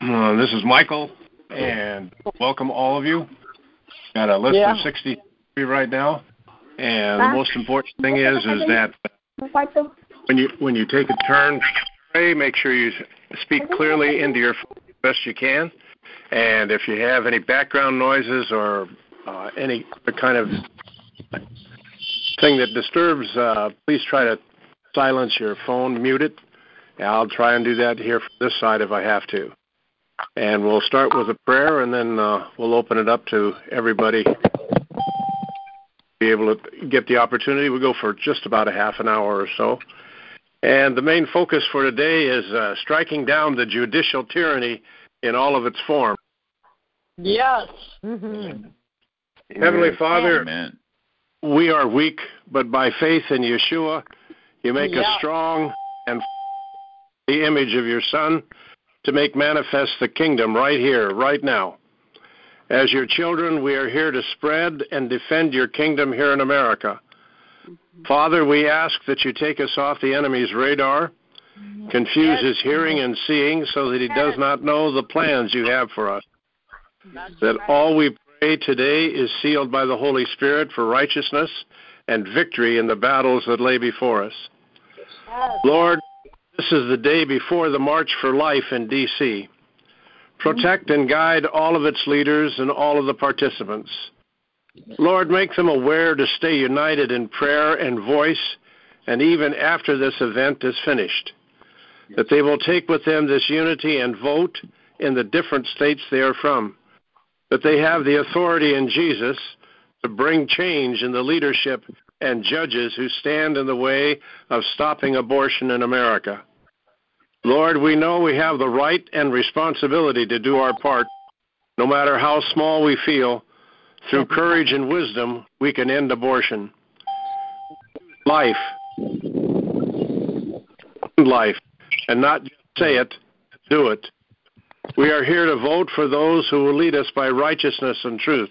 Uh, this is Michael, and welcome all of you. Got a list Yeah. of 63 right now, and the most important thing is is that when you when you take a turn pray, make sure you speak clearly into your phone as best you can. And if you have any background noises or uh, any kind of thing that disturbs, uh, please try to silence your phone, mute it. I'll try and do that here from this side if I have to. And we'll start with a prayer, and then uh, we'll open it up to everybody. Be able to get the opportunity. We'll go for just about a half an hour or so. And the main focus for today is uh, striking down the judicial tyranny in all of its form. Yes. Mm-hmm. Heavenly Father, Amen. we are weak, but by faith in Yeshua, you make us strong and the image of your Son to make manifest the kingdom right here, right now. As your children, we are here to spread and defend your kingdom here in America. Mm-hmm. Father, we ask that you take us off the enemy's radar, confuse his hearing and seeing so that he does not know the plans you have for us. That all we pray today is sealed by the Holy Spirit for righteousness and victory in the battles that lay before us. Lord, this is the day before the March for Life in D.C. Protect and guide all of its leaders and all of the participants. Lord, make them aware to stay united in prayer and voice, and even after this event is finished, that they will take with them this unity and vote in the different states they are from, that they have the authority in Jesus to bring change in the leadership and judges who stand in the way of stopping abortion in America. Lord, we know we have the right and responsibility to do our part, no matter how small we feel. Through courage and wisdom, we can end abortion. Life. Life. And not just say it, do it. We are here to vote for those who will lead us by righteousness and truth.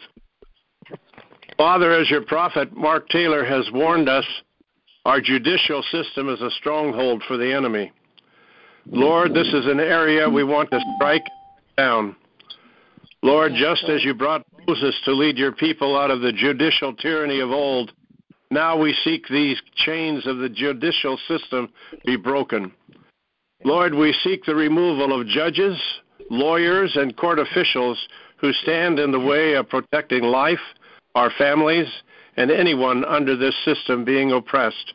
Father, as your prophet Mark Taylor has warned us, our judicial system is a stronghold for the enemy. Lord, this is an area we want to strike down. Lord, just as you brought Moses to lead your people out of the judicial tyranny of old, now we seek these chains of the judicial system be broken. Lord, we seek the removal of judges, lawyers, and court officials who stand in the way of protecting life, our families, and anyone under this system being oppressed.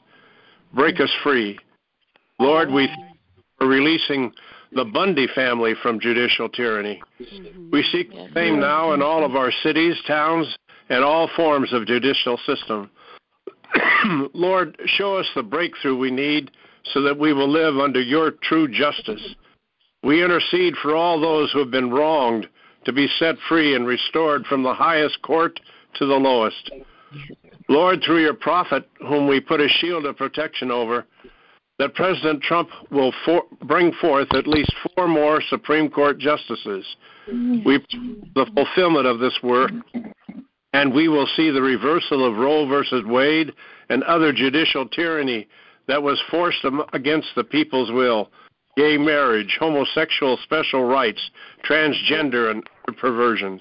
Break us free. Lord, we releasing the Bundy family from judicial tyranny. We mm-hmm. seek the same now in all of our cities, towns, and all forms of judicial system. Lord, show us the breakthrough we need so that we will live under your true justice. We intercede for all those who have been wronged to be set free and restored from the highest court to the lowest. Lord, through your prophet, whom we put a shield of protection over, that President Trump will for, bring forth at least four more Supreme Court justices. We the fulfillment of this work, and we will see the reversal of Roe versus Wade and other judicial tyranny that was forced against the people's will. Gay marriage, homosexual special rights, transgender, and other perversions.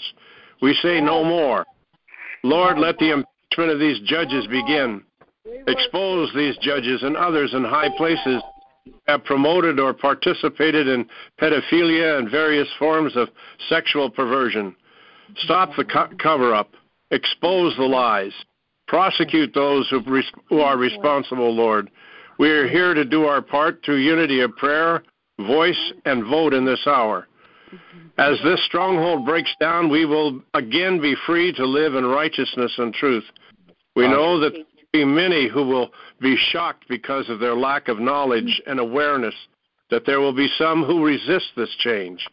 We say no more. Lord, let the impeachment of these judges begin. Expose these judges and others in high places have promoted or participated in pedophilia and various forms of sexual perversion. Stop the co- cover up. Expose the lies. Prosecute those who, res- who are responsible, Lord. We are here to do our part through unity of prayer, voice, and vote in this hour. As this stronghold breaks down, we will again be free to live in righteousness and truth. We know that be many who will be shocked because of their lack of knowledge and awareness, that there will be some who resist this change.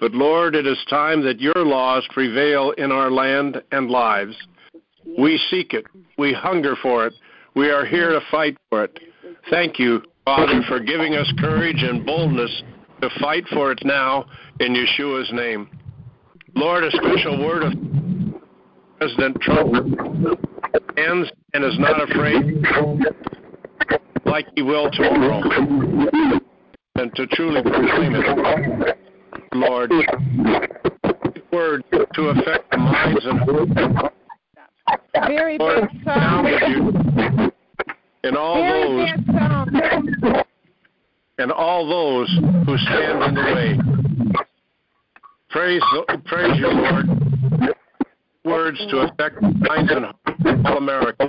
But Lord, it is time that your laws prevail in our land and lives. We seek it. We hunger for it. We are here to fight for it. Thank you, Father, for giving us courage and boldness to fight for it now in Yeshua's name. Lord, a special word of President Trump stands and is not afraid, like he will tomorrow, and to truly proclaim it. Lord, word to affect the minds and Very Lord, bad sound. sound and all Very those and all those who stand in the way. Praise, praise you, Lord. Words to affect minds and all America.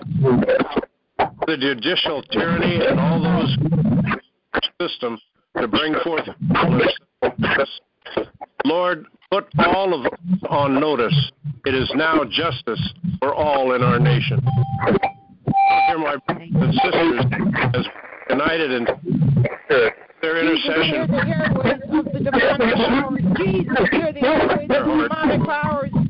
The judicial tyranny and all those system to bring forth. Lord, put all of us on notice. It is now justice for all in our nation. Hear my brothers and sisters as united in their Jesus, hear the airways of the demonic powers. Jesus, hear the airways of the demonic powers.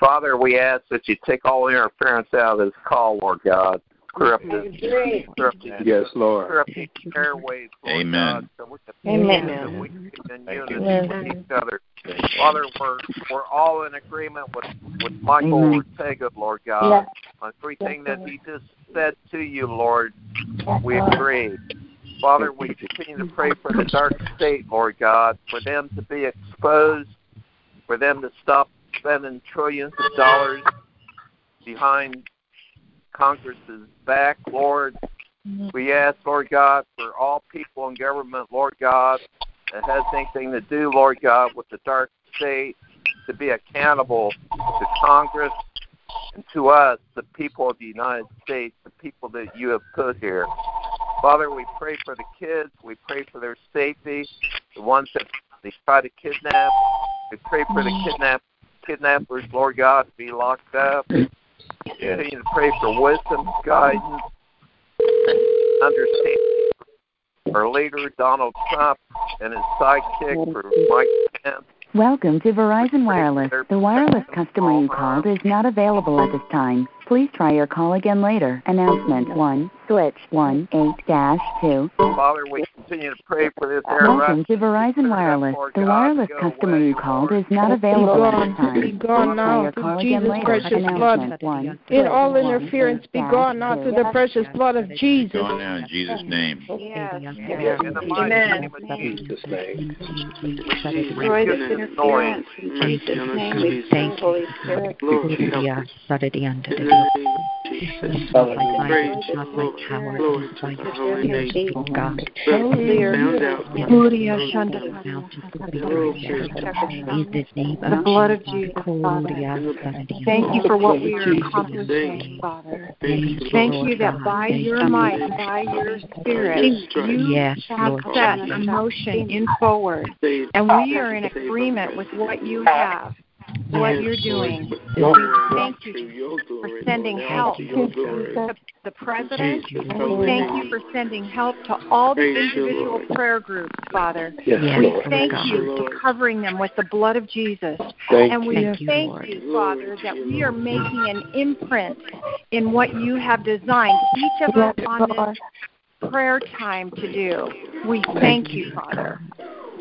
Father, we ask that you take all interference out of this call, Lord God. Clear up this, clear up these, Yes, Lord. clear up these airways, Lord Amen. God, so we can Amen. so we can be in Thank you. unity with each other. Father, we're we're all in agreement with with Michael Ortega, Lord God, on everything that he just said to you, Lord. We agree. Father, we continue to pray for the dark state, Lord God, for them to be exposed, for them to stop spending trillions of dollars behind Congress's back, Lord. Mm-hmm. We ask, Lord God, for all people in government, Lord God, that has anything to do, Lord God, with the dark state, to be accountable to Congress and to us, the people of the United States, the people that you have put here. Father, we pray for the kids. We pray for their safety, the ones that they try to kidnap. We pray for the mm-hmm. kidnap kidnappers, Lord God, to be locked up. Continue to pray for wisdom, guidance, and understanding our leader, Donald Trump, and his sidekick, for Mike Pence. Welcome to Verizon Wireless. The wireless customer you called is not available at this time. Please try your call again later. Announcement 1, switch 1, 8 dash 2. Father, we continue to pray for this air Welcome to Verizon Wireless. The wireless customer you called is not available at this time. Be gone Please try now your through call again Jesus' later. precious blood. Announcement 1, In all interference, be gone now dash through the precious blood of Jesus. Go now in Jesus' name. In the mighty Amen. name of Jesus, name. we resist this noise. Jesus' name, we Thank you. Holy Spirit. Lord, Glory, Saradi under In the the of Jesus. not by Praise you, not by Lord. power, Glory it's to your holy name. oh God. Clear. Found out. Gloria In the name of blood of Jesus. Jesus, Father. Thank you for what we are Thank accomplishing. Father. Thank you, Thank Lord. you that by your you. might, by your spirit, you Yes, have Lord set Jesus. a motion in forward. And we are in agreement with what you have, what you're Lord. doing. Glory Thank you for sending help To your to glory. the president. Jesus, We thank you for sending help to all the individual prayer groups, Father. We thank you for covering them with the blood of Jesus. And we Thank you, thank Lord. you, Glory Father, that we are making an imprint in what you have designed each of us on this prayer time to do. We thank you, Father.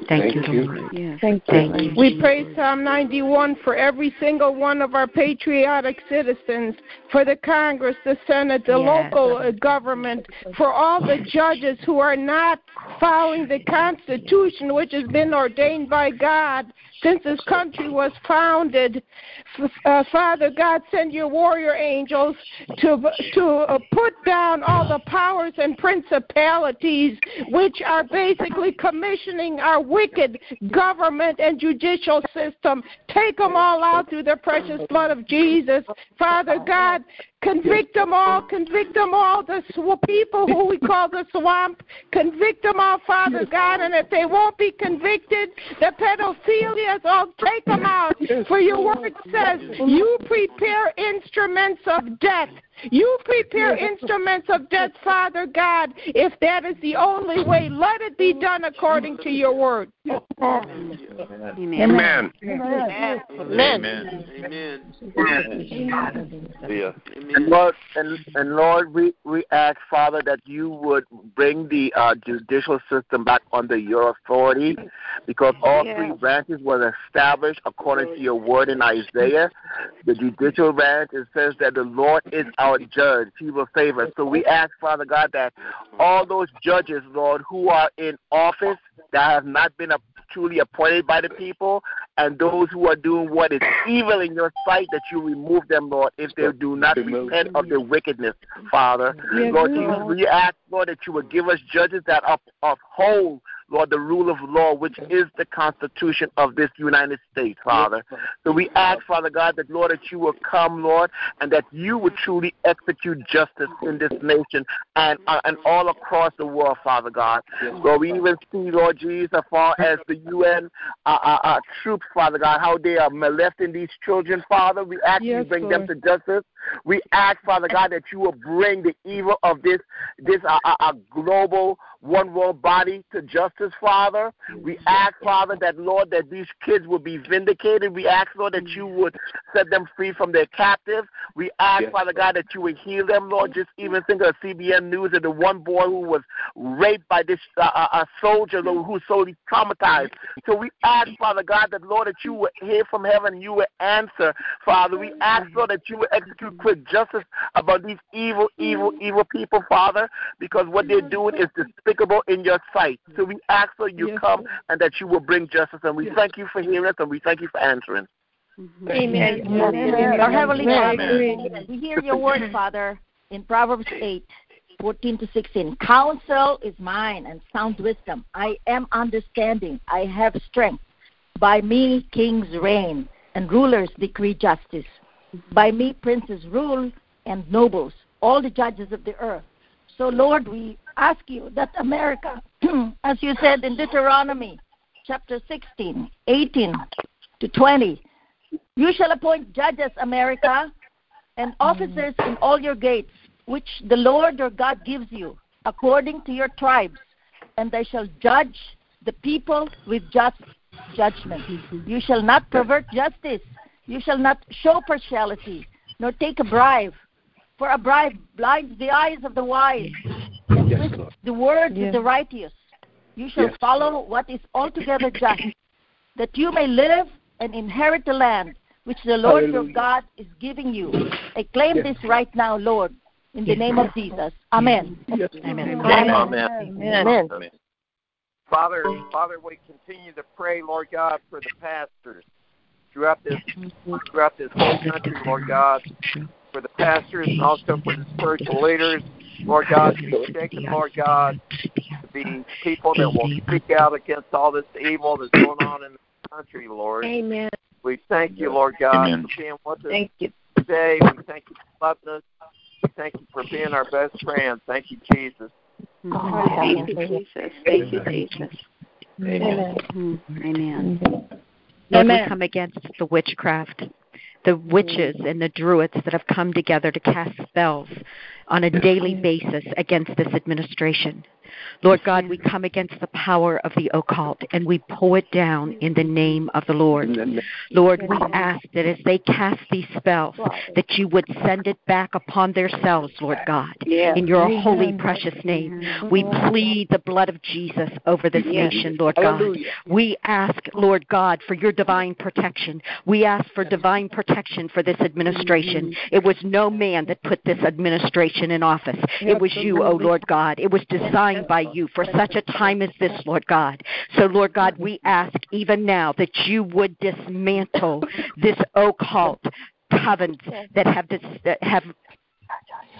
Thank you, Thank you. Lord. Thank Thank you. We pray Psalm 91 for every single one of our patriotic citizens, for the Congress, the Senate, the Yes. local uh, government, for all the judges who are not following the Constitution, which has been ordained by God since this country was founded. Uh, Father God, send your warrior angels to to uh, put down all the powers and principalities which are basically commissioning our wicked government and judicial system. Take them all out through the precious blood of Jesus. Father God, convict them all, convict them all, the sw- people who we call the swamp, convict them all, Father God, and if they won't be convicted, the pedophilias, all take them out. For your word says, you prepare instruments of death. You prepare instruments of death, Father God. If that is the only way, let it be done according to your word. Amen. Amen. Amen. Yeah. Amen. And Lord, and, and Lord, we, we ask, Father, that you would bring the uh, judicial system back under your authority because all Yes. three branches were established according to your word in Isaiah. The judicial branch, it says that the Lord is our judge. He will save us. So we ask, Father God, that all those judges, Lord, who are in office that have not been a, truly appointed by the people, and those who are doing what is evil in your sight, that you remove them, Lord, if they do not repent of their wickedness, Father. Lord Lord. Jesus, we ask, Lord, that you would give us judges that up, uphold, Lord, the rule of law, which is the Constitution of this United States, Father. So we ask, Father God, that, Lord, that you will come, Lord, and that you would truly execute justice in this nation and, uh, and all across the world, Father God. Lord, we even see, Lord Jesus, as far as the UN uh, uh, uh, troops, Father God, how they are molesting these children, Father. We ask you Yes, to bring them to justice. We ask, Father God, that you will bring the evil of this this uh, uh, uh, global one world body to justice, Father. We ask, Father, that Lord, that these kids will be vindicated. We ask, Lord, that you would set them free from their captive. We ask, Yes. Father God, that you would heal them, Lord. Just even think of CBN News of the one boy who was raped by this uh, soldier Lord, who's so traumatized. So we ask, Father God, that Lord, that you would hear from heaven and you would answer, Father. We ask, Lord, that you would execute quick justice about these evil, evil, mm-hmm. evil people, Father, because what they're mm-hmm. doing is despicable in your sight. So we ask, Lord, you Yes, come and that you will bring justice. And we thank you for hearing us and we thank you for answering. Mm-hmm. Amen. Our Heavenly Father, we hear your word, Father, in Proverbs 8, 14 to 16. Counsel is mine and sound wisdom. I am understanding. I have strength. By me, kings reign and rulers decree justice. By me, princes rule and nobles, all the judges of the earth. So, Lord, we ask you that America, as you said in Deuteronomy chapter 16, 18 to 20, you shall appoint judges, America, and mm. officers in all your gates, which the Lord your God gives you, according to your tribes, and they shall judge the people with just judgment. Mm-hmm. You shall not pervert justice. You shall not show partiality, nor take a bribe. For a bribe blinds the eyes of the wise and Yes, twists Lord. the words Yes. of the righteous. You shall Yes. follow what is altogether just, that you may live and inherit the land which the Lord your God is giving you. I claim Yes. this right now, Lord, in the name of Jesus. Amen. Amen. Amen. Father, Father, we continue to pray, Lord God, for the pastors throughout this throughout this whole country, Lord God, for the pastors and also for the spiritual leaders, Lord God, to be shaken, Lord God, to be people that will speak out against all this evil that's going on in the country, Lord. Amen. We thank you, Lord God, Amen. for being with us Thank you. today. We thank you for loving us. We thank you for being our best friend. Thank you, Jesus. Thank you, Jesus. Thank you, Jesus. Amen. Amen. Hmm. Lord, we come against the witchcraft, the witches and the druids that have come together to cast spells on a daily basis against this administration. Lord God, we come against the power of the occult and we pull it down in the name of the Lord. Lord, we ask that as they cast these spells, that you would send it back upon themselves, Lord God, in your holy, precious name. We plead the blood of Jesus over this nation, Lord God. We ask, Lord God, for your divine protection. We ask for divine protection for this administration. It was no man that put this administration in office. It was you, O Lord God. It was designed by you for such a time as this, Lord God. So, Lord God, we ask even now that you would dismantle this occult covenants that have that have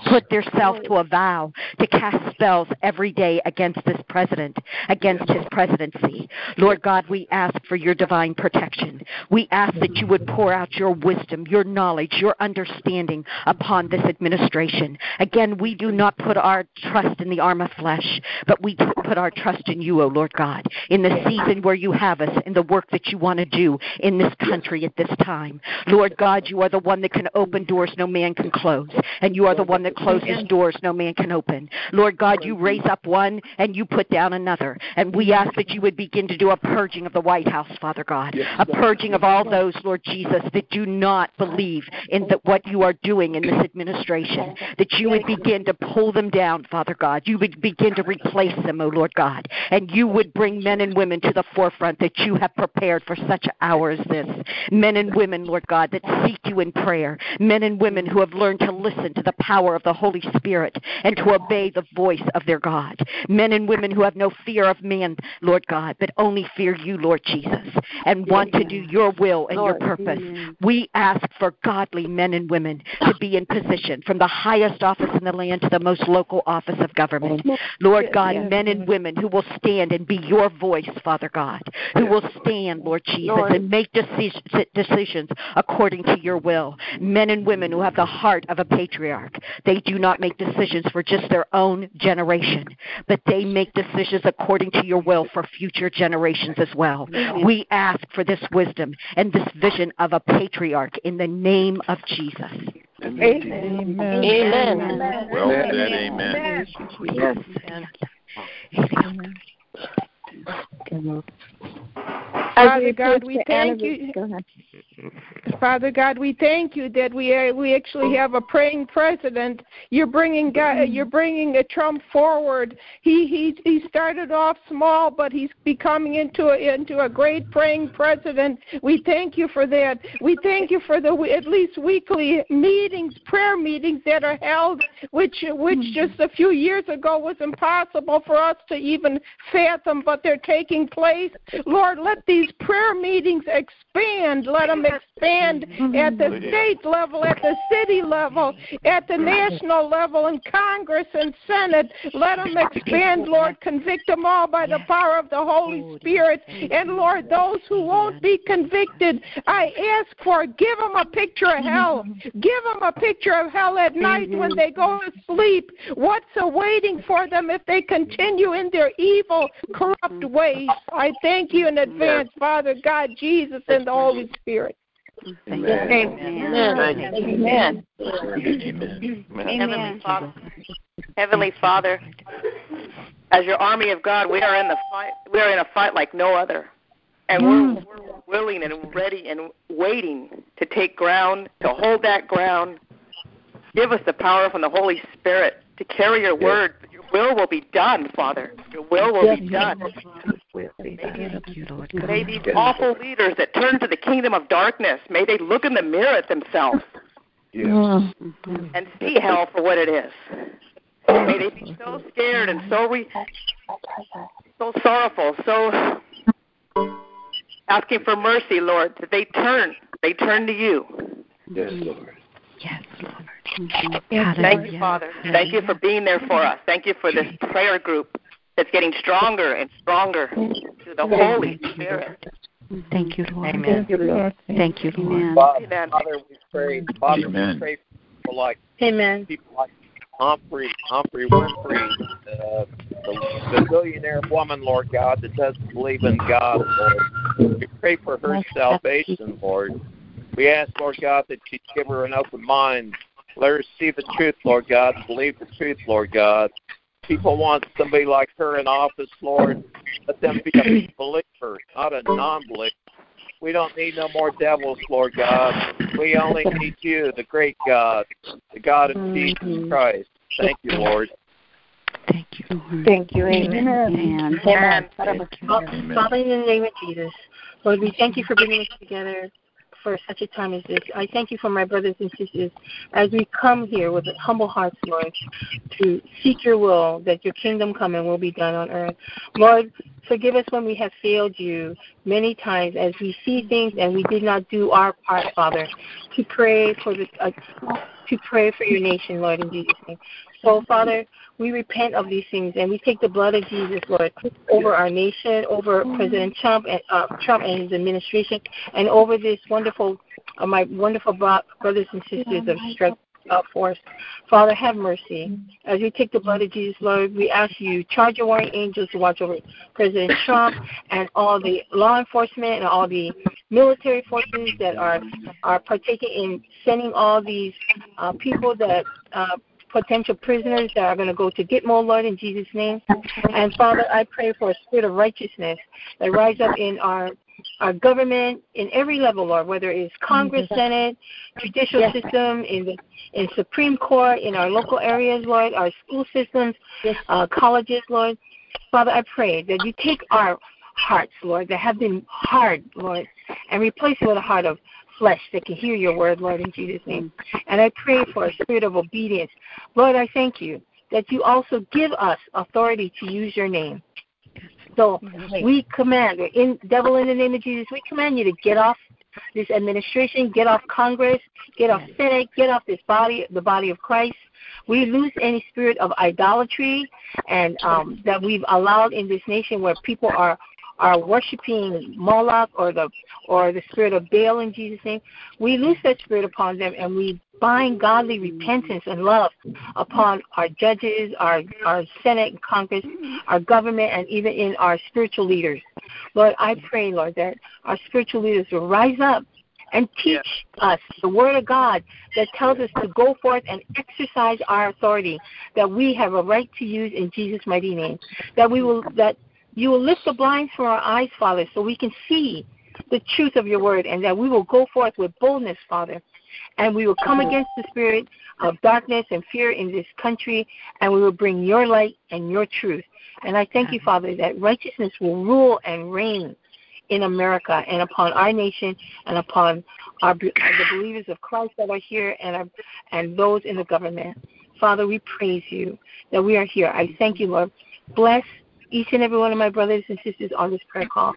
put themselves to a vow to cast spells every day against this president, against his presidency. Lord God, we ask for your divine protection. We ask that you would pour out your wisdom, your knowledge, your understanding upon this administration. Again, we do not put our trust in the arm of flesh, but we put put our trust in you, O Lord God, in the season where you have us, in the work that you want to do in this country at this time. Lord God, you are the one that can open doors no man can close, and you are the one that closes doors no man can open. Lord God, you raise up one and you put down another. And we ask that you would begin to do a purging of the White House, Father God, a purging of all those, Lord Jesus, that do not believe in the, what you are doing in this administration, that you would begin to pull them down, Father God. You would begin to replace them, O oh Lord God, and you would bring men and women to the forefront that you have prepared for such an hour as this. Men and women, Lord God, that seek you in prayer. Men and women who have learned to listen to the power of the Holy Spirit and to obey the voice of their God. Men and women who have no fear of man, Lord God, but only fear you, Lord Jesus, and want to do your will and your purpose. We ask for godly men and women to be in position from the highest office in the land to the most local office of government. Lord God, men and women who will stand and be your voice, Father God, who will stand, Lord Jesus, and make decisions according to your will. Men and women who have the heart of a patriarch. They do not make decisions for just their own generation, but they make decisions according to your will for future generations as well. We ask for this wisdom and this vision of a patriarch in the name of Jesus. Amen. Amen. Well said, amen. Yes. Father God, we thank you. Father God, we thank you that we are, we actually have a praying president. You're bringing God, uh, you're bringing a Trump forward. He he he started off small, but he's becoming into a, into a great praying president. We thank you for that. We thank you for the at least weekly meetings, prayer meetings that are held, which which mm-hmm. just a few years ago was impossible for us to even fathom, but they're taking place. Lord, let these prayer meetings expand. Let them expand at the mm-hmm. state level, at the city level, at the mm-hmm. national level, in Congress and Senate. Let them expand, Lord. Convict them all by the power of the Holy Spirit. And Lord, those who won't be convicted, I ask for give them a picture of hell. Give them a picture of hell at night when they go to sleep. What's awaiting for them if they continue in their evil, corrupt ways? I thank you in advance, Father God, Jesus, and the Holy Spirit. Amen. Amen. Amen. Heavenly Father, Heavenly Father, as your army of God, we are in the fight. We are in a fight like no other, and we're, we're willing and ready and waiting to take ground, to hold that ground. Give us the power from the Holy Spirit to carry your word. Your will will be done, Father. Your will will be done. May these awful leaders that turn to the kingdom of darkness, may they look in the mirror at themselves Yes. and see hell for what it is. May they be so scared and so re- so sorrowful, so asking for mercy, Lord, that they turn, they turn to you. Yes, Lord. Yes, Lord. Thank you, Father. Thank you for being there for us. Thank you for this prayer group that's getting stronger and stronger through the Holy Spirit. Thank you, Lord. Amen. Thank you, Lord. Thank you, Lord. Father, Amen. Father, we pray. Father, Amen. we pray for people like Amen. people like Humphrey, Humphrey Winfrey, uh, the, the billionaire woman, Lord God, that doesn't believe in God, Lord. We pray for her salvation, Lord. We ask, Lord God, that you give her an open mind. Let her see the truth, Lord God, and believe the truth, Lord God. People want somebody like her in office, Lord. Let them be a believer, not a non believer. We don't need no more devils, Lord God. We only need you, the great God, the God of Jesus mm-hmm. Christ. Thank you, Lord. Thank you, Lord. Thank you. Amen. Amen. Amen. Amen. Father, in the name of Jesus, Lord, we thank you for bringing us together for such a time as this. I thank you for my brothers and sisters as we come here with humble hearts, Lord, to seek your will, that your kingdom come and will be done on earth. Lord, forgive us when we have failed you many times as we see things and we did not do our part, Father, to pray for the uh, to pray for your nation, Lord, in Jesus' name. So, Father, we repent of these things and we take the blood of Jesus, Lord, over our nation, over President Trump and uh, Trump and his administration, and over this wonderful, uh, my wonderful brothers and sisters of strength uh, force. Father, have mercy. As we take the blood of Jesus, Lord, we ask you charge your warring angels to watch over President Trump and all the law enforcement and all the military forces that are are partaking in sending all these uh, people that uh, potential prisoners that are going to go to Gitmo, Lord, in Jesus' name. And Father, I pray for a spirit of righteousness that rise up in our our government in every level, Lord, whether it's Congress, Senate, judicial yes. system, in the in Supreme Court, in our local areas, Lord, our school systems, yes. uh, colleges, Lord. Father, I pray that you take our hearts, Lord, that have been hard, Lord, and replace it with a heart of flesh that can hear your word, Lord, in Jesus' name. And I pray for a spirit of obedience. Lord, I thank you that you also give us authority to use your name. So we command, in devil in the name of Jesus, we command you to get off this administration, get off Congress, get off Senate, get off this body, the body of Christ. We lose any spirit of idolatry and um, that we've allowed in this nation where people are are worshiping Moloch or the or the spirit of Baal in Jesus' name, we lose that spirit upon them and we bind godly repentance and love upon our judges, our our Senate and Congress, our government, and even in our spiritual leaders. Lord, I pray, Lord, that our spiritual leaders will rise up and teach us the word of God that tells us to go forth and exercise our authority that we have a right to use in Jesus' mighty name. That we will that you will lift the blinds from our eyes, Father, so we can see the truth of your word and that we will go forth with boldness, Father. And we will come against the spirit of darkness and fear in this country, and we will bring your light and your truth. And I thank you, Father, that righteousness will rule and reign in America and upon our nation and upon our, the believers of Christ that are here and, our, and those in the government. Father, we praise you that we are here. I thank you, Lord. Bless each and every one of my brothers and sisters on this prayer call.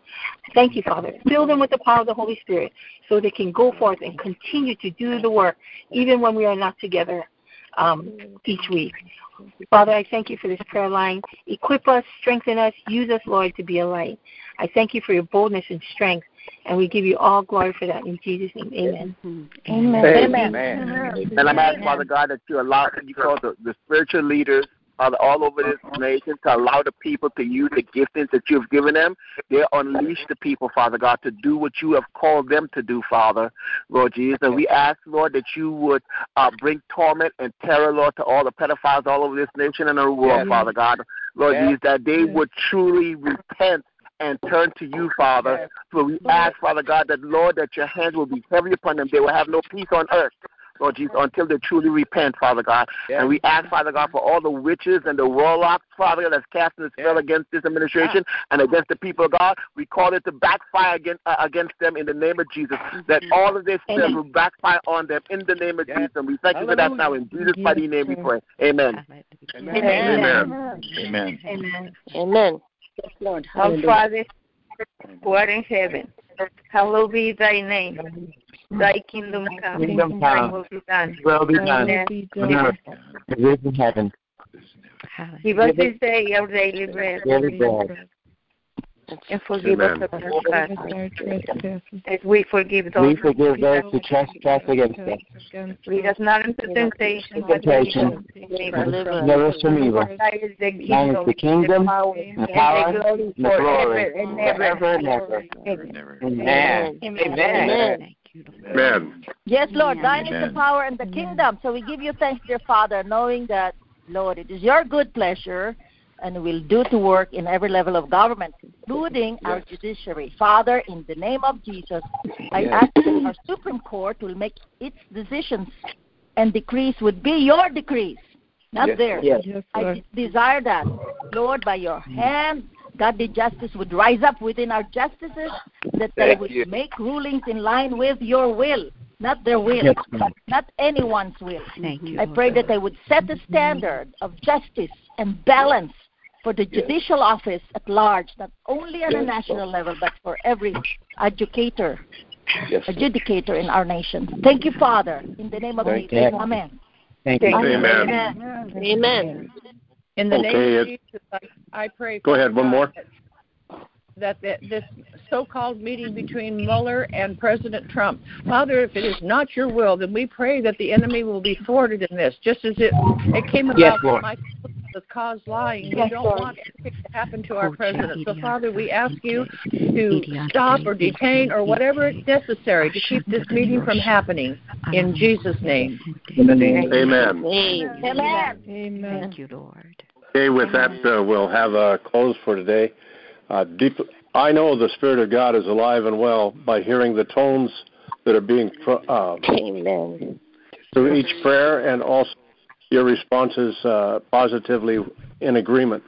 Thank you, Father. Fill them with the power of the Holy Spirit so they can go forth and continue to do the work even when we are not together um, each week. Father, I thank you for this prayer line. Equip us, strengthen us, use us, Lord, to be a light. I thank you for your boldness and strength, and we give you all glory for that in Jesus' name. Amen. Amen. Amen. Amen. And I'm asking, Father God, that you allow, you call the, the spiritual leaders all over this nation to allow the people to use the giftings that you have given them. They unleash the people, Father God, to do what you have called them to do, Father, Lord Jesus. And we ask, Lord, that you would uh, bring torment and terror, Lord, to all the pedophiles all over this nation and the world, yes. Father God. Lord yes. Jesus, that they would truly repent and turn to you, Father. So we ask, Father God, that Lord, that your hands will be heavy upon them. They will have no peace on earth. Lord Jesus, until they truly repent, Father God. Yes. And we ask, Father God, for all the witches and the warlocks, Father God, that's casting a spell yes. against this administration yeah. and against the people of God. We call it to backfire against, uh, against them in the name of Jesus. That all of this spell will backfire on them in the name of yes. Jesus. And we thank Hallelujah. you for that now. In Jesus' mighty name we pray. Amen. Amen. Amen. Amen. Amen. Amen. Yes, Lord. Our Father, who art in heaven, hallowed be thy name. Thy kingdom come. Kingdom come. Will be done. Will be done. On earth as it is in heaven. Give us this day our daily bread. Daily bread. And forgive Amen. us our trespasses, as we forgive those, we forgive those who trespass against us. Lead us not into temptation, but deliver us from evil. Thine is the kingdom, the power, and the glory, and ever and ever. Amen. Amen. Amen. Yes, Lord. Thine is the power and the kingdom. So we give you thanks, dear Father, knowing that, Lord, it is your good pleasure and will do to work in every level of government, including yes. our judiciary. Father, in the name of Jesus, I yes. ask that our Supreme Court will make its decisions and decrees would be your decrees, not yes. theirs. Yes. I desire that, Lord, by your hand, godly justice would rise up within our justices, that they would you. make rulings in line with your will, not their will, yes, not anyone's will. I pray that they would set a standard of justice and balance for the judicial office at large, not only on a national level, but for every educator, yes. adjudicator in our nation. Thank you, Father. In the name of Jesus. Amen. Thank you. Amen. Amen. Amen. In the okay, name of Jesus, I, I pray. Go ahead, one more. That, that this so-called meeting between Mueller and President Trump. Father, if it is not your will, then we pray that the enemy will be thwarted in this, just as it it came about yes, Lord. Michael with cause lying. Yes, we don't Lord. want anything to happen to our president. So, Father, we ask you to stop or detain or whatever is necessary to keep this meeting from happening. In Jesus' name. Amen. Amen. Amen. Thank you, Lord. Okay, with that, uh, we'll have a close for today. Uh, deep, I know the Spirit of God is alive and well by hearing the tones that are being uh, Amen. through each prayer and also your responses uh, positively in agreement.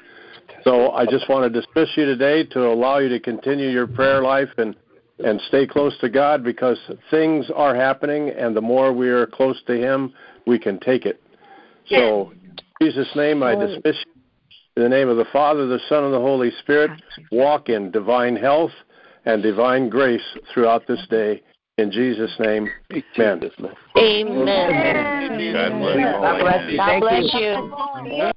So I just want to dismiss you today to allow you to continue your prayer life and and stay close to God because things are happening, and the more we are close to Him, we can take it. So, in Jesus' name, I dismiss you. In the name of the Father, the Son, and the Holy Spirit, walk in divine health and divine grace throughout this day. In Jesus' name, amen. Amen. God bless you. God bless you. God bless you. you.